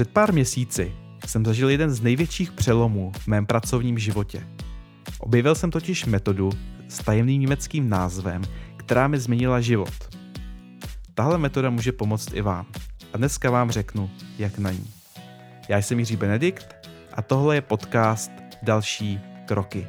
Před pár měsíci jsem zažil jeden z největších přelomů v mém pracovním životě. Objevil jsem totiž metodu s tajemným německým názvem, která mi změnila život. Tahle metoda může pomoct i vám. A dneska vám řeknu, jak na ní. Já jsem Jiří Benedikt a tohle je podcast Další kroky.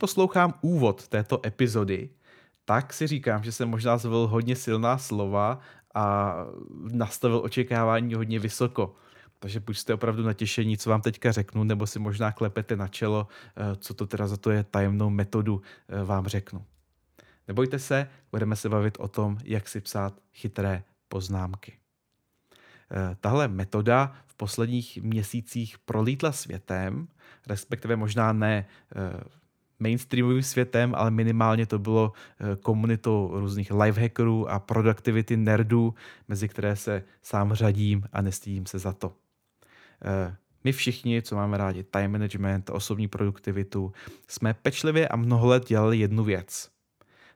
Poslouchám úvod této epizody, tak si říkám, že jsem možná zvolil hodně silná slova a nastavil očekávání hodně vysoko. Takže buď jste opravdu natěšení, co vám teďka řeknu, nebo si možná klepete na čelo, eh, co to teda za to je tajemnou metodu, eh, vám řeknu. Nebojte se, budeme se bavit o tom, jak si psát chytré poznámky. Eh, tahle metoda v posledních měsících prolítla světem, respektive možná ne mainstreamovým světem, ale minimálně to bylo eh, komunitou různých lifehackerů a productivity nerdů, mezi které se sám řadím a nestydím se za to. Eh, my všichni, co máme rádi time management, osobní produktivitu, jsme pečlivě a mnoho let dělali jednu věc.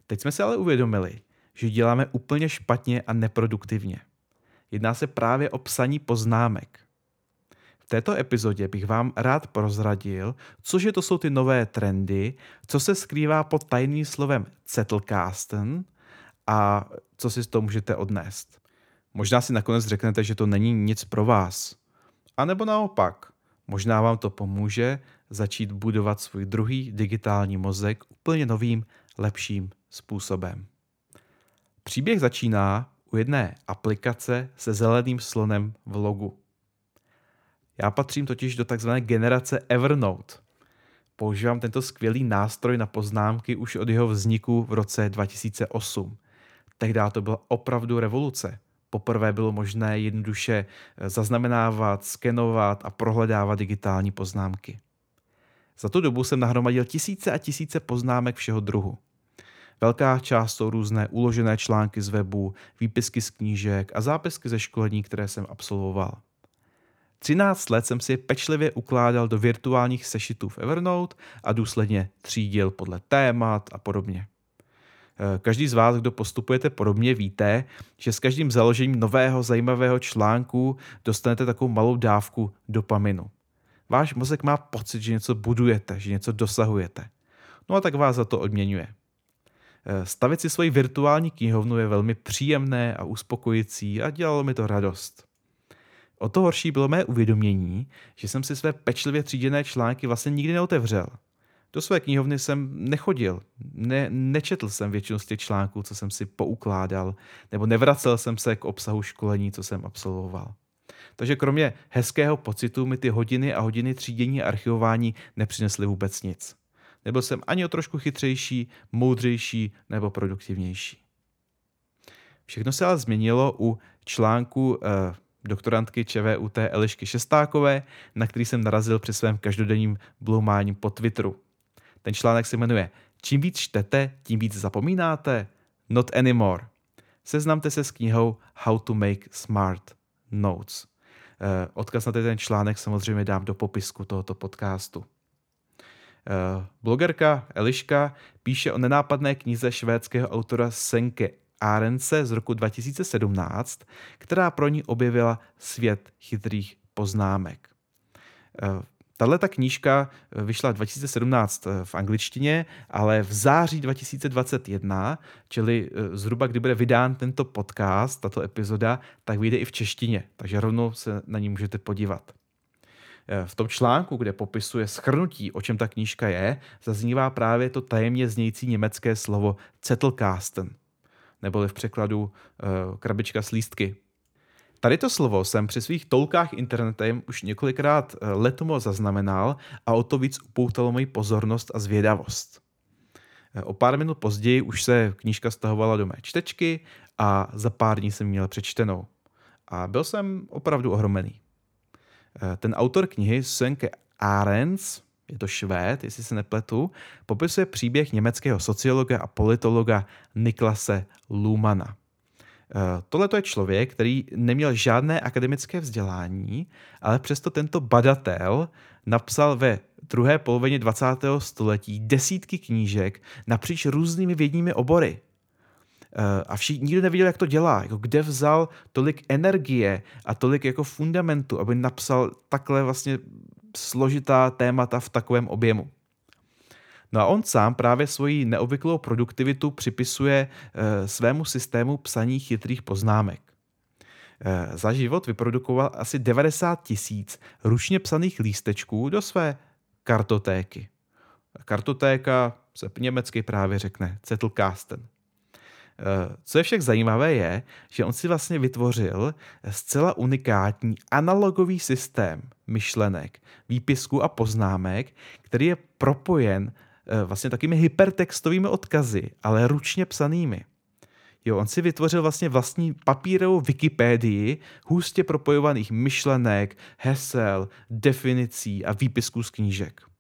Teď jsme se ale uvědomili, že děláme úplně špatně a neproduktivně. Jedná se právě o psaní poznámek. V této epizodě bych vám rád prozradil, cože to jsou ty nové trendy, co se skrývá pod tajným slovem Zettelkasten a co si z toho můžete odnést. Možná si nakonec řeknete, že to není nic pro vás. A nebo naopak, možná vám to pomůže začít budovat svůj druhý digitální mozek úplně novým, lepším způsobem. Příběh začíná u jedné aplikace se zeleným slonem v logu. Já patřím totiž do takzvané generace Evernote. Používám tento skvělý nástroj na poznámky už od jeho vzniku v roce 2008. Tehdy to byla opravdu revoluce. Poprvé bylo možné jednoduše eh, zaznamenávat, skenovat a prohledávat digitální poznámky. Za tu dobu jsem nahromadil tisíce a tisíce poznámek všeho druhu. Velká část jsou různé uložené články z webu, výpisky z knížek a zápisky ze školení, které jsem absolvoval. 13 let jsem si je pečlivě ukládal do virtuálních sešitů v Evernote a důsledně třídil podle témat a podobně. Eh, každý z vás, kdo postupujete podobně, víte, že s každým založením nového zajímavého článku dostanete takovou malou dávku dopaminu. Váš mozek má pocit, že něco budujete, že něco dosahujete. No a tak vás za to odměňuje. Eh, stavit si svoji virtuální knihovnu je velmi příjemné a uspokojící a dělalo mi to radost. O to horší bylo mé uvědomění, že jsem si své pečlivě tříděné články vlastně nikdy neotevřel. Do své knihovny jsem nechodil, ne, nečetl jsem většinu z těch článků, co jsem si poukládal, nebo nevracel jsem se k obsahu školení, co jsem absolvoval. Takže kromě hezkého pocitu mi ty hodiny a hodiny třídění a archivování nepřinesly vůbec nic. Nebyl jsem ani o trošku chytřejší, moudřejší nebo produktivnější. Všechno se ale změnilo u článku eh, doktorantky ČVUT Elišky Šestákové, na který jsem narazil při svém každodenním bloumáním po Twitteru. Ten článek se jmenuje Čím víc čtete, tím víc zapomínáte? Not anymore. Seznamte se s knihou How to make smart notes. Eh, odkaz na ten článek samozřejmě dám do popisku tohoto podcastu. Eh, blogerka Eliška píše o nenápadné knize švédského autora Senke Arence z roku 2017, která pro ní objevila svět chytrých poznámek. Eh, tahle ta knížka vyšla 2017 eh, v angličtině, ale v září 2021, čili eh, zhruba kdy bude vydán tento podcast, tato epizoda, tak vyjde i v češtině, takže rovnou se na ní můžete podívat. V tom článku, kde popisuje schrnutí, o čem ta knížka je, zaznívá právě to tajemně znějící německé slovo Zettelkasten – neboli v překladu uh, krabička s lístky. Tady to slovo jsem při svých tolkách internetem už několikrát uh, letomo zaznamenal a o to víc upoutalo moji pozornost a zvědavost. Uh, o pár minut později už se knížka stahovala do mé čtečky a za pár dní jsem měl přečtenou. A byl jsem opravdu ohromený. Ten autor knihy Sönke Arens je to Švéd, jestli se nepletu, popisuje příběh německého sociologa a politologa Niklase Lumana. Tohle je člověk, který neměl žádné akademické vzdělání, ale přesto tento badatel napsal ve druhé polovině 20. století desítky knížek napříč různými vědními obory. Eh, a všichni nikdo nevěděl, jak to dělá, jako kde vzal tolik energie a tolik jako fundamentu, aby napsal takhle vlastně složitá témata v takovém objemu. No a on sám právě svoji neobvyklou produktivitu připisuje e, svému systému psaní chytrých poznámek. E, za život vyprodukoval asi 90 tisíc ručně psaných lístečků do své kartotéky. Kartotéka se německy právě řekne Zettelkasten. Eh, co je však zajímavé je, že on si vlastně vytvořil zcela unikátní analogový systém myšlenek, výpisků a poznámek, který je propojen eh, vlastně takými hypertextovými odkazy, ale ručně psanými. Jo, on si vytvořil vlastně vlastní papírovou Wikipedii hustě propojovaných myšlenek, hesel, definicí a výpisků z knížek.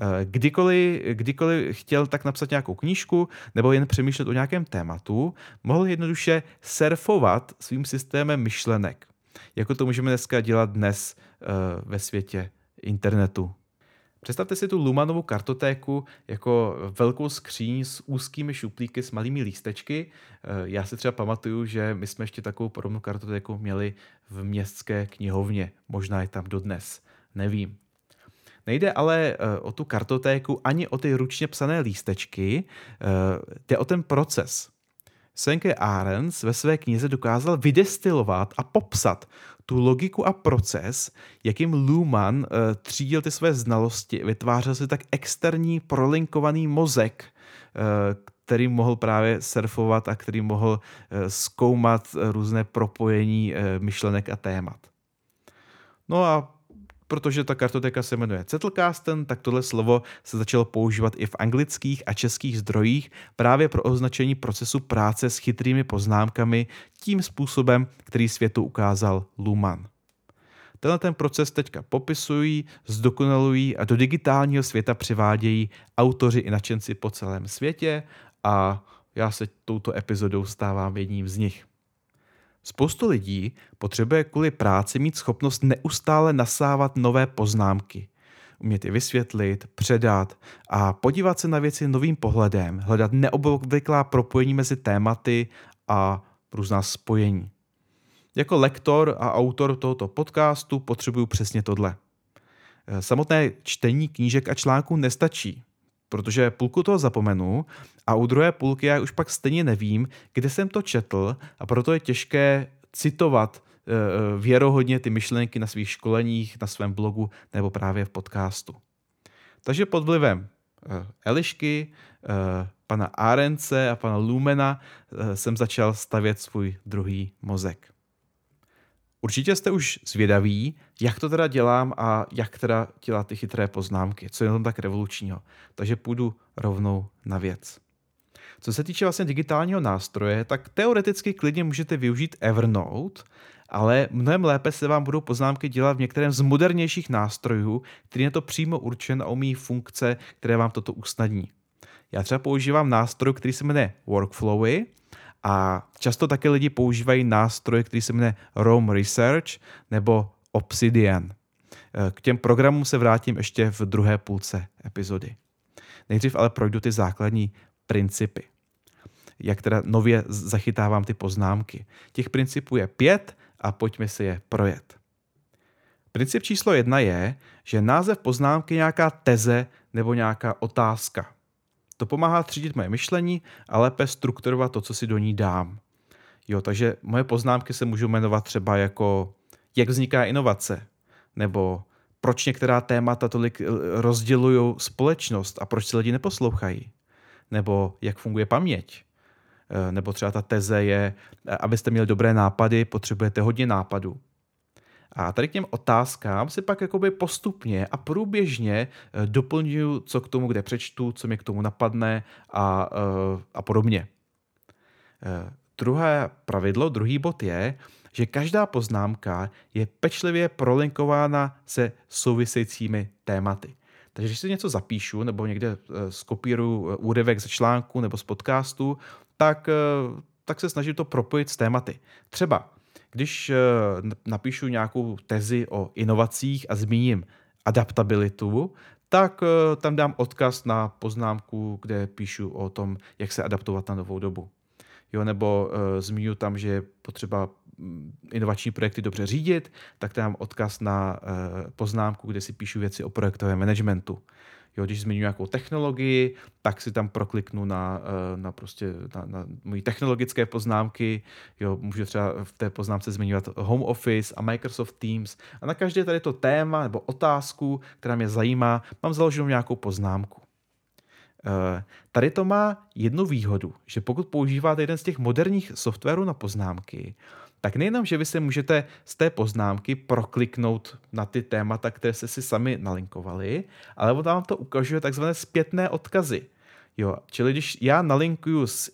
Eh, kdykoliv, kdykoliv chtěl tak napsat nějakou knížku nebo jen přemýšlet o nějakém tématu, mohl jednoduše surfovat svým systémem myšlenek. Jako to můžeme dneska dělat dnes uh, ve světě internetu. Představte si tu Lumanovu kartotéku jako velkou skříň s úzkými šuplíky s malými lístečky. Eh, já si třeba pamatuju, že my jsme ještě takovou podobnou kartotéku měli v městské knihovně. Možná je tam dodnes. Nevím. Nejde ale eh, o tu kartotéku ani o ty ručně psané lístečky, eh, jde o ten proces. Senke Arens ve své knize dokázal vydestilovat a popsat tu logiku a proces, jakým Luhmann eh, třídil ty své znalosti, vytvářel si tak externí prolinkovaný mozek, který mohl právě surfovat a který mohl zkoumat různé propojení myšlenek a témat. No a protože ta kartotéka se jmenuje Zettelkasten, tak tohle slovo se začalo používat i v anglických a českých zdrojích právě pro označení procesu práce s chytrými poznámkami tím způsobem, který světu ukázal Luhmann. Tenhle ten proces teďka popisují, zdokonalují a do digitálního světa přivádějí autoři i nadšenci po celém světě a já se touto epizodou stávám jedním z nich. Spoustu lidí potřebuje kvůli práci mít schopnost neustále nasávat nové poznámky. Umět je vysvětlit, předat a podívat se na věci novým pohledem, hledat neobvyklá propojení mezi tématy a různá spojení. Jako lektor a autor tohoto podcastu potřebuju přesně tohle. Samotné čtení knížek a článků nestačí protože půlku toho zapomenu a u druhé půlky já už pak stejně nevím, kde jsem to četl a proto je těžké citovat eh, eh, věrohodně ty myšlenky na svých školeních, na svém blogu nebo právě v podcastu. Takže pod vlivem eh, Elišky, pana Arence a pana Lumena jsem začal stavět svůj druhý mozek. Určitě jste už zvědaví, jak to teda dělám a jak teda dělat ty chytré poznámky, co je tam tak revolučního. Takže půjdu rovnou na věc. Co se týče vlastně digitálního nástroje, tak teoreticky klidně můžete využít Evernote, ale mnohem lépe se vám budou poznámky dělat v některém z modernějších nástrojů, který je to přímo určen a umí funkce, které vám toto usnadní. Já třeba používám nástroj, který se jmenuje Workflowy, a často také lidi používají nástroj, který se jmenuje Rome Research nebo Obsidian. K těm programům se vrátím ještě v druhé půlce epizody. Nejdřív ale projdu ty základní principy. Jak teda nově zachytávám ty poznámky. Těch principů je pět a pojďme si je projet. Princip číslo jedna je, že název poznámky je nějaká teze nebo nějaká otázka. To pomáhá třídit moje myšlení a lépe strukturovat to, co si do ní dám. Jo, takže moje poznámky se můžou jmenovat třeba jako jak vzniká inovace, nebo proč některá témata tolik eh, rozdělují společnost a proč se lidi neposlouchají, nebo jak funguje paměť, eh, nebo třeba ta teze je, eh, abyste měli dobré nápady, potřebujete hodně nápadů. A tady k těm otázkám si pak jakoby postupně a průběžně eh, doplňuju, co k tomu kde přečtu, co mi k tomu napadne a, eh, a podobně. Eh, druhé pravidlo, druhý bod je, že každá poznámka je pečlivě prolinkována se souvisejícími tématy. Takže když si něco zapíšu nebo někde skopíruju úryvek ze článku nebo z podcastu, tak tak se snažím to propojit s tématy. Třeba, když eh, napíšu nějakou tezi o inovacích a zmíním adaptabilitu, tak eh, tam dám odkaz na poznámku, kde píšu o tom, jak se adaptovat na novou dobu. Jo, nebo zmíňu tam, že je potřeba mm, inovační projekty dobře řídit, tak tam odkaz na uh, poznámku, kde si píšu věci o projektovém managementu. Jo, když zmiňuji nějakou technologii, tak si tam prokliknu na, eh, na, prostě, na, na moje technologické poznámky. Jo, můžu třeba v té poznámce zmiňovat Home Office a Microsoft Teams. A na každé tady to téma nebo otázku, která mě zajímá, mám založenou nějakou poznámku. Eh, tady to má jednu výhodu, že pokud používáte jeden z těch moderních softwarů na poznámky, tak nejenom, že vy se můžete z té poznámky prokliknout na ty témata, které jste si sami nalinkovali, ale on vám to ukazuje takzvané zpětné odkazy. Jo, čili když já nalinkuju z e,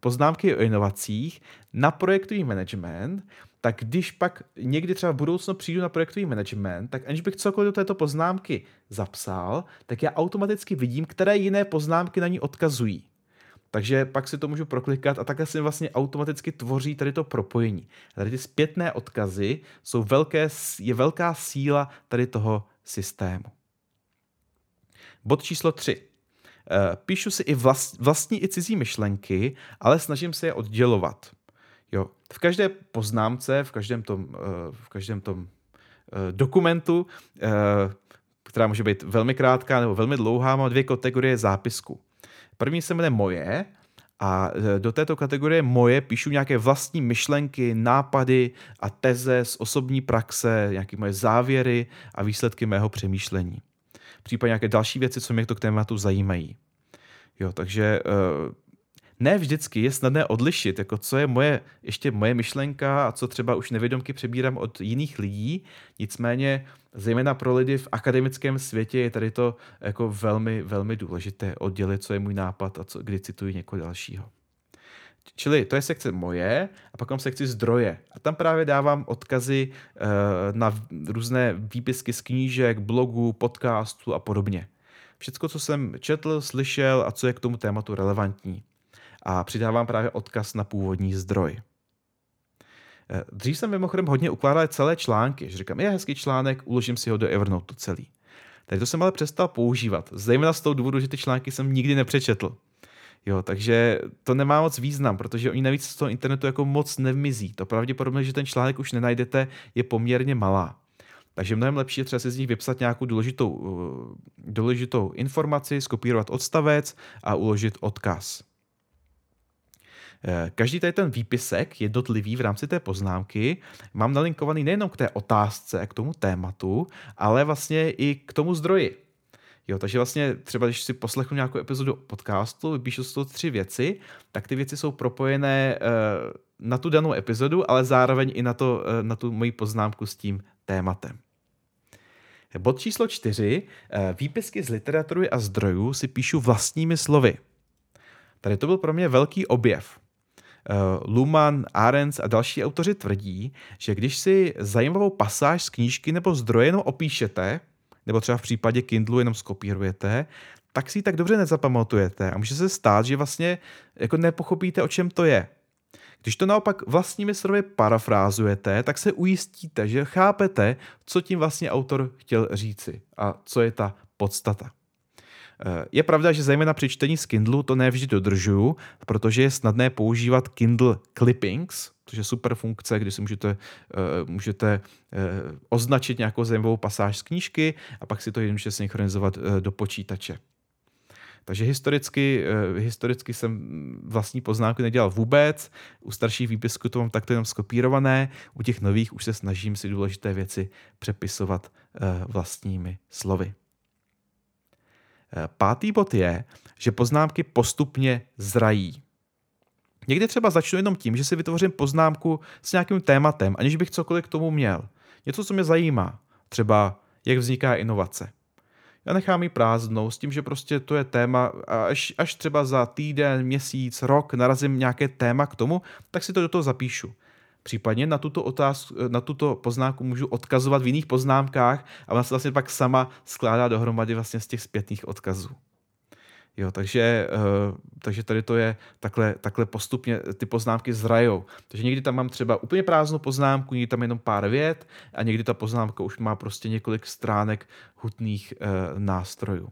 poznámky o inovacích na projektový management, tak když pak někdy třeba v budoucnu přijdu na projektový management, tak aniž bych cokoliv do této poznámky zapsal, tak já automaticky vidím, které jiné poznámky na ní odkazují. Takže pak si to můžu proklikat a takhle si vlastně automaticky tvoří tady to propojení. Tady ty zpětné odkazy jsou velké, je velká síla tady toho systému. Bod číslo 3. Eh, píšu si i vlast, vlastní i cizí myšlenky, ale snažím se je oddělovat. Jo. V každé poznámce, v každém tom, eh, v každém tom eh, dokumentu, která může být velmi krátká nebo velmi dlouhá, mám dvě kategorie zápisku. První se jmenuje Moje a e, do této kategorie Moje píšu nějaké vlastní myšlenky, nápady a teze z osobní praxe, nějaké moje závěry a výsledky mého přemýšlení. Případně nějaké další věci, co mě to k tématu zajímají. Jo, takže uh, ne vždycky je snadné odlišit, jako co je moje, ještě moje myšlenka a co třeba už nevědomky přebírám od jiných lidí. Nicméně, zejména pro lidi v akademickém světě je tady to jako velmi, velmi důležité oddělit, co je můj nápad a co, kdy cituji někoho dalšího. Čili to je sekce moje a pak mám sekci zdroje. A tam právě dávám odkazy uh, na různé výpisky z knížek, blogů, podcastů a podobně. Všecko, co jsem četl, slyšel a co je k tomu tématu relevantní a přidávám právě odkaz na původní zdroj. Eh, dřív jsem mimochodem hodně ukládal celé články, že říkám, je hezký článek, uložím si ho do Evernote celý. Tady to jsem ale přestal používat, zejména z toho důvodu, že ty články jsem nikdy nepřečetl. Jo, takže to nemá moc význam, protože oni navíc z toho internetu jako moc nevmizí. To pravděpodobně, že ten článek už nenajdete, je poměrně malá. Takže mnohem lepší je třeba si z nich vypsat nějakou důležitou, eh, důležitou informaci, skopírovat odstavec a uložit odkaz. Eh, každý tady ten výpisek jednotlivý v rámci té poznámky mám nalinkovaný nejenom k té otázce, k tomu tématu, ale vlastně i k tomu zdroji. Jo, takže vlastně třeba, když si poslechnu nějakou epizodu podcastu, vypíšu z toho tři věci, tak ty věci jsou propojené uh, na tu danou epizodu, ale zároveň i na, to, uh, na tu moji poznámku s tím tématem. Bod číslo čtyři. Výpisky z literatury a zdrojů si píšu vlastními slovy. Tady to byl pro mě velký objev. Uh, Luhmann, Arends a další autoři tvrdí, že když si zajímavou pasáž z knížky nebo zdroje jenom opíšete, nebo třeba v případě Kindlu jenom skopírujete, tak si ji tak dobře nezapamatujete a může se stát, že vlastně jako nepochopíte, o čem to je. Když to naopak vlastními slovy parafrázujete, tak se ujistíte, že chápete, co tím vlastně autor chtěl říci a co je ta podstata. Je pravda, že zejména při čtení z Kindlu to nevždy dodržuju, protože je snadné používat Kindle Clippings, což je super funkce, kdy si můžete, uh, můžete uh, označit nějakou zajímavou pasáž z knížky a pak si to jednoduše synchronizovat do počítače. Takže historicky, historicky jsem vlastní poznámky nedělal vůbec, u starších výpisků to mám takto jenom skopírované, u těch nových už se snažím si důležité věci přepisovat vlastními slovy. Pátý bod je, že poznámky postupně zrají. Někdy třeba začnu jenom tím, že si vytvořím poznámku s nějakým tématem, aniž bych cokoliv k tomu měl. Něco, co mě zajímá. Třeba, jak vzniká inovace. Já nechám ji prázdnou s tím, že prostě to je téma až, až třeba za týden, měsíc, rok narazím nějaké téma k tomu, tak si to do toho zapíšu. Případně na tuto, otázku, na tuto poznámku můžu odkazovat v jiných poznámkách a ona se vlastně pak sama skládá dohromady vlastně z těch zpětných odkazů. Jo, takže, uh, takže tady to je takhle, takhle postupně ty poznámky zrajou. Takže někdy tam mám třeba úplně prázdnou poznámku, někdy tam jenom pár vět a někdy ta poznámka už má prostě několik stránek hutných uh, nástrojů. Uh,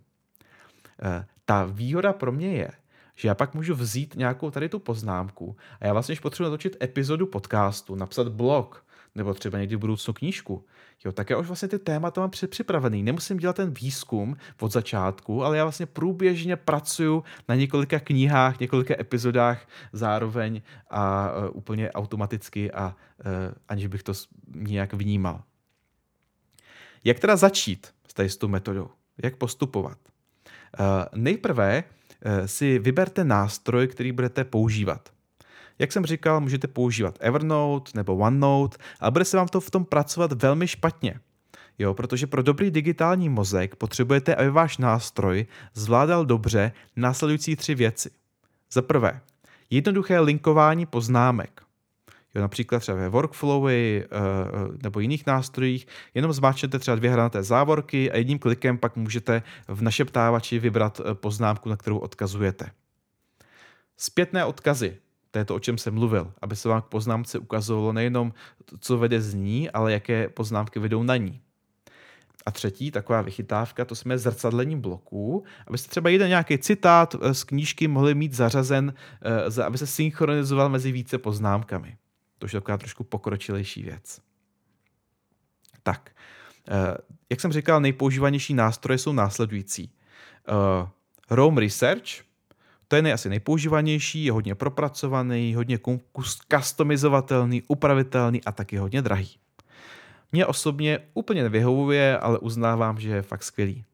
ta výhoda pro mě je, že já pak můžu vzít nějakou tady tu poznámku a já vlastně, když potřebuji natočit epizodu podcastu, napsat blog, nebo třeba někdy v budoucnu knížku, jo, tak já už vlastně ty témata mám připravený. Nemusím dělat ten výzkum od začátku, ale já vlastně průběžně pracuju na několika knihách, několika epizodách zároveň a uh, úplně automaticky a uh, aniž bych to nějak vnímal. Jak teda začít s tady s tou metodou? Jak postupovat? Uh, nejprve si vyberte nástroj, který budete používat. Jak jsem říkal, můžete používat Evernote nebo OneNote, ale bude se vám to v tom pracovat velmi špatně. Jo, protože pro dobrý digitální mozek potřebujete, aby váš nástroj zvládal dobře následující tři věci. Za prvé, jednoduché linkování poznámek. Jo, například třeba ve workflowy uh, nebo jiných nástrojích, jenom zmáčknete třeba dvě hranaté závorky a jedním klikem pak můžete v našeptávači vybrat eh, poznámku, na kterou odkazujete. Zpětné odkazy. To je to, o čem jsem mluvil, aby se vám k poznámce ukazovalo nejenom, co vede z ní, ale jaké poznámky vedou na ní. A třetí, taková vychytávka, to jsme zrcadlení bloků, abyste třeba jeden nějaký citát eh, z knížky mohli mít zařazen, eh, aby se synchronizoval mezi více poznámkami. To už je taková trošku pokročilejší věc. Tak, eh, jak jsem říkal, nejpoužívanější nástroje jsou následující. Rome Research, to je asi nejpoužívanější, je hodně propracovaný, hodně customizovatelný, upravitelný a taky hodně drahý. Mně osobně úplně nevyhovuje, ale uznávám, že je fakt skvělý.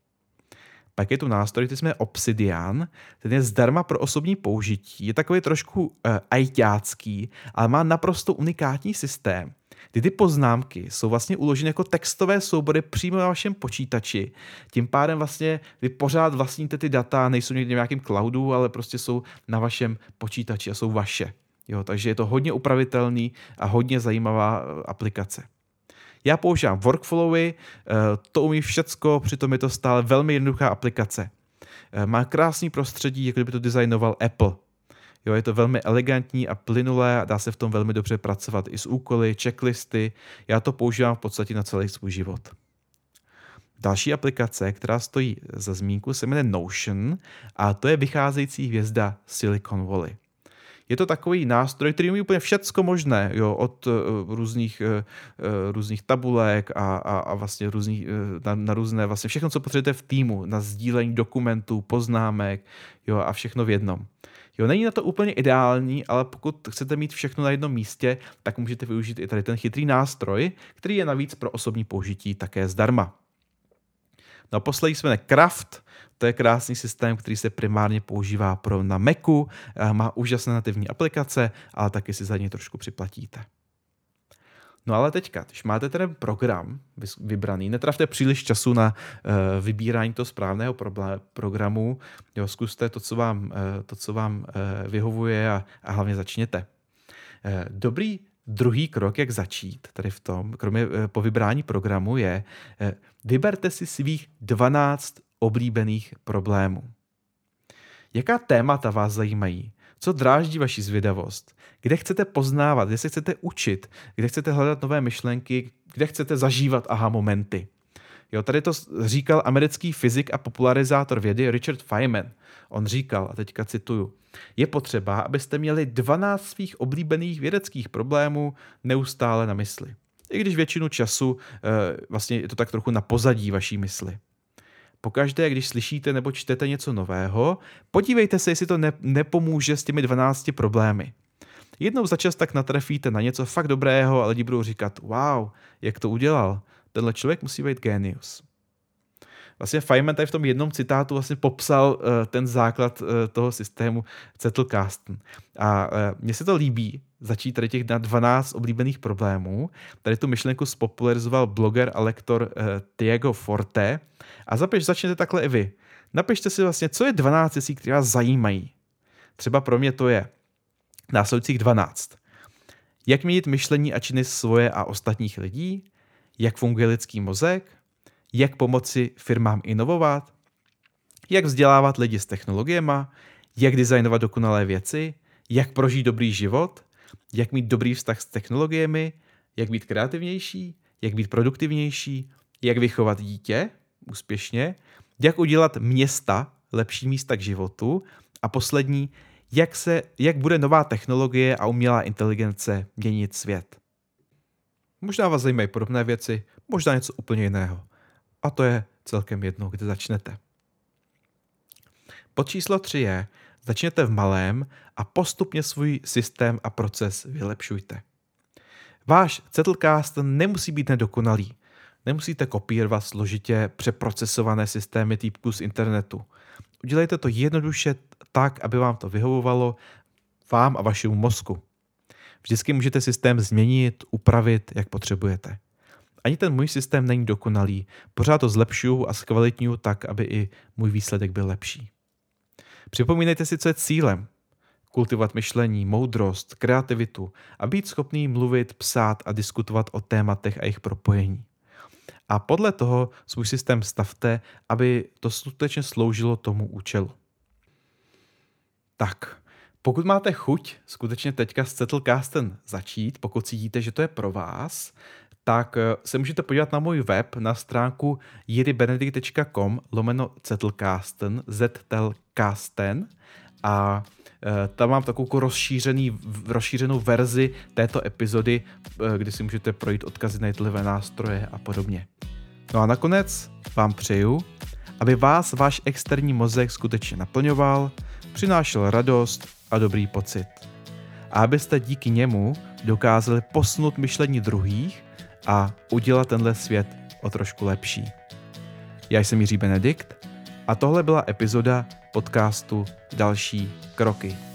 Pak je tu nástroj, který jsme Obsidian, ten je zdarma pro osobní použití, je takový trošku uh, ajťácký, ale má naprosto unikátní systém, kdy ty poznámky jsou vlastně uloženy jako textové soubory přímo na vašem počítači. Tím pádem vlastně vy pořád vlastníte ty data, nejsou někde v nějakém cloudu, ale prostě jsou na vašem počítači a jsou vaše. Jo, takže je to hodně upravitelný a hodně zajímavá eh, aplikace. Já používám workflowy, eh, to umí všecko, přitom je to stále velmi jednoduchá aplikace. Eh, má krásný prostředí, jako kdyby to designoval Apple. Jo, je to velmi elegantní a plynulé a dá se v tom velmi dobře pracovat i s úkoly, checklisty. Já to používám v podstatě na celý svůj život. Další aplikace, která stojí za zmínku, se jmenuje Notion a to je vycházející hvězda Silicon Valley. Je to takový nástroj, který umí úplně všecko možné, jo, od uh, různých, uh, různých tabulek a, a, a vlastně různých, na, na různé, vlastně všechno, co potřebujete v týmu, na sdílení dokumentů, poznámek, jo, a všechno v jednom. Jo, není na to úplně ideální, ale pokud chcete mít všechno na jednom místě, tak můžete využít i tady ten chytrý nástroj, který je navíc pro osobní použití také zdarma. No poslední jsme Craft, to je krásný systém, který se primárně používá pro na Macu, má úžasné nativní aplikace, ale taky si za ně trošku připlatíte. No ale teďka, když máte ten program vybraný, netravte příliš času na uh, vybírání toho správného programu, jo, zkuste to, co vám, uh, to, co vám uh, vyhovuje a, a hlavně začněte. Uh, dobrý druhý krok, jak začít tady v tom, kromě uh, po vybrání programu, je uh, vyberte si svých 12 oblíbených problémů. Jaká témata vás zajímají? Co dráždí vaši zvědavost? Kde chcete poznávat? Kde se chcete učit? Kde chcete hledat nové myšlenky? Kde chcete zažívat aha momenty? Jo, tady to říkal americký fyzik a popularizátor vědy Richard Feynman. On říkal, a teďka cituju, je potřeba, abyste měli 12 svých oblíbených vědeckých problémů neustále na mysli. I když většinu času e, vlastně je to tak trochu na pozadí vaší mysli. Pokaždé, když slyšíte nebo čtete něco nového, podívejte se, jestli to ne- nepomůže s těmi 12 problémy. Jednou za čas tak natrefíte na něco fakt dobrého a lidi budou říkat, wow, jak to udělal. Tenhle člověk musí být genius. Vlastně Feynman tady v tom jednom citátu vlastně popsal uh, ten základ uh, toho systému Zettelkasten. A uh, mně se to líbí, začít tady těch 12 oblíbených problémů. Tady tu myšlenku spopularizoval bloger a lektor uh, Diego Forte. A zapiš, začněte takhle i vy. Napište si vlastně, co je 12 věcí, které vás zajímají. Třeba pro mě to je následujících 12. Jak měnit myšlení a činy svoje a ostatních lidí? Jak funguje lidský mozek? Jak pomoci firmám inovovat? Jak vzdělávat lidi s technologiemi, jak designovat dokonalé věci, jak prožít dobrý život, jak mít dobrý vztah s technologiemi, jak být kreativnější, jak být produktivnější, jak vychovat dítě úspěšně, jak udělat města lepší místa k životu a poslední, jak, se, jak bude nová technologie a umělá inteligence měnit svět. Možná vás zajímají podobné věci, možná něco úplně jiného. A to je celkem jedno, kde začnete. Pod číslo 3 je, začněte v malém a postupně svůj systém a proces vylepšujte. Váš Zettelcast nemusí být nedokonalý. Nemusíte kopírovat složitě přeprocesované systémy týpku z internetu. Udělejte to jednoduše tak, aby vám to vyhovovalo vám a vašemu mozku. Vždycky můžete systém změnit, upravit, jak potřebujete. Ani ten můj systém není dokonalý, pořád to zlepšuju a zkvalitňuju tak, aby i můj výsledek byl lepší. Připomínejte si, co je cílem. Kultivovat myšlení, moudrost, kreativitu a být schopný mluvit, psát a diskutovat o tématech a jejich propojení. A podle toho svůj systém stavte, aby to skutečně sloužilo tomu účelu. Tak, pokud máte chuť skutečně teďka s Settlecastem začít, pokud cítíte, že to je pro vás, tak eh, se můžete podívat na můj web na stránku jiribenedict.com lomeno Zettelcasten, Zettelcasten a eh, tam mám takovou jako rozšířený, rozšířenou verzi této epizody, eh, kdy si můžete projít odkazy na jednotlivé nástroje a podobně. No a nakonec vám přeju, aby vás váš externí mozek skutečně naplňoval, přinášel radost a dobrý pocit. A abyste díky němu dokázali posunout myšlení druhých a udělat tenhle svět o trošku lepší. Já jsem Jiří Benedikt a tohle byla epizoda podcastu Další kroky.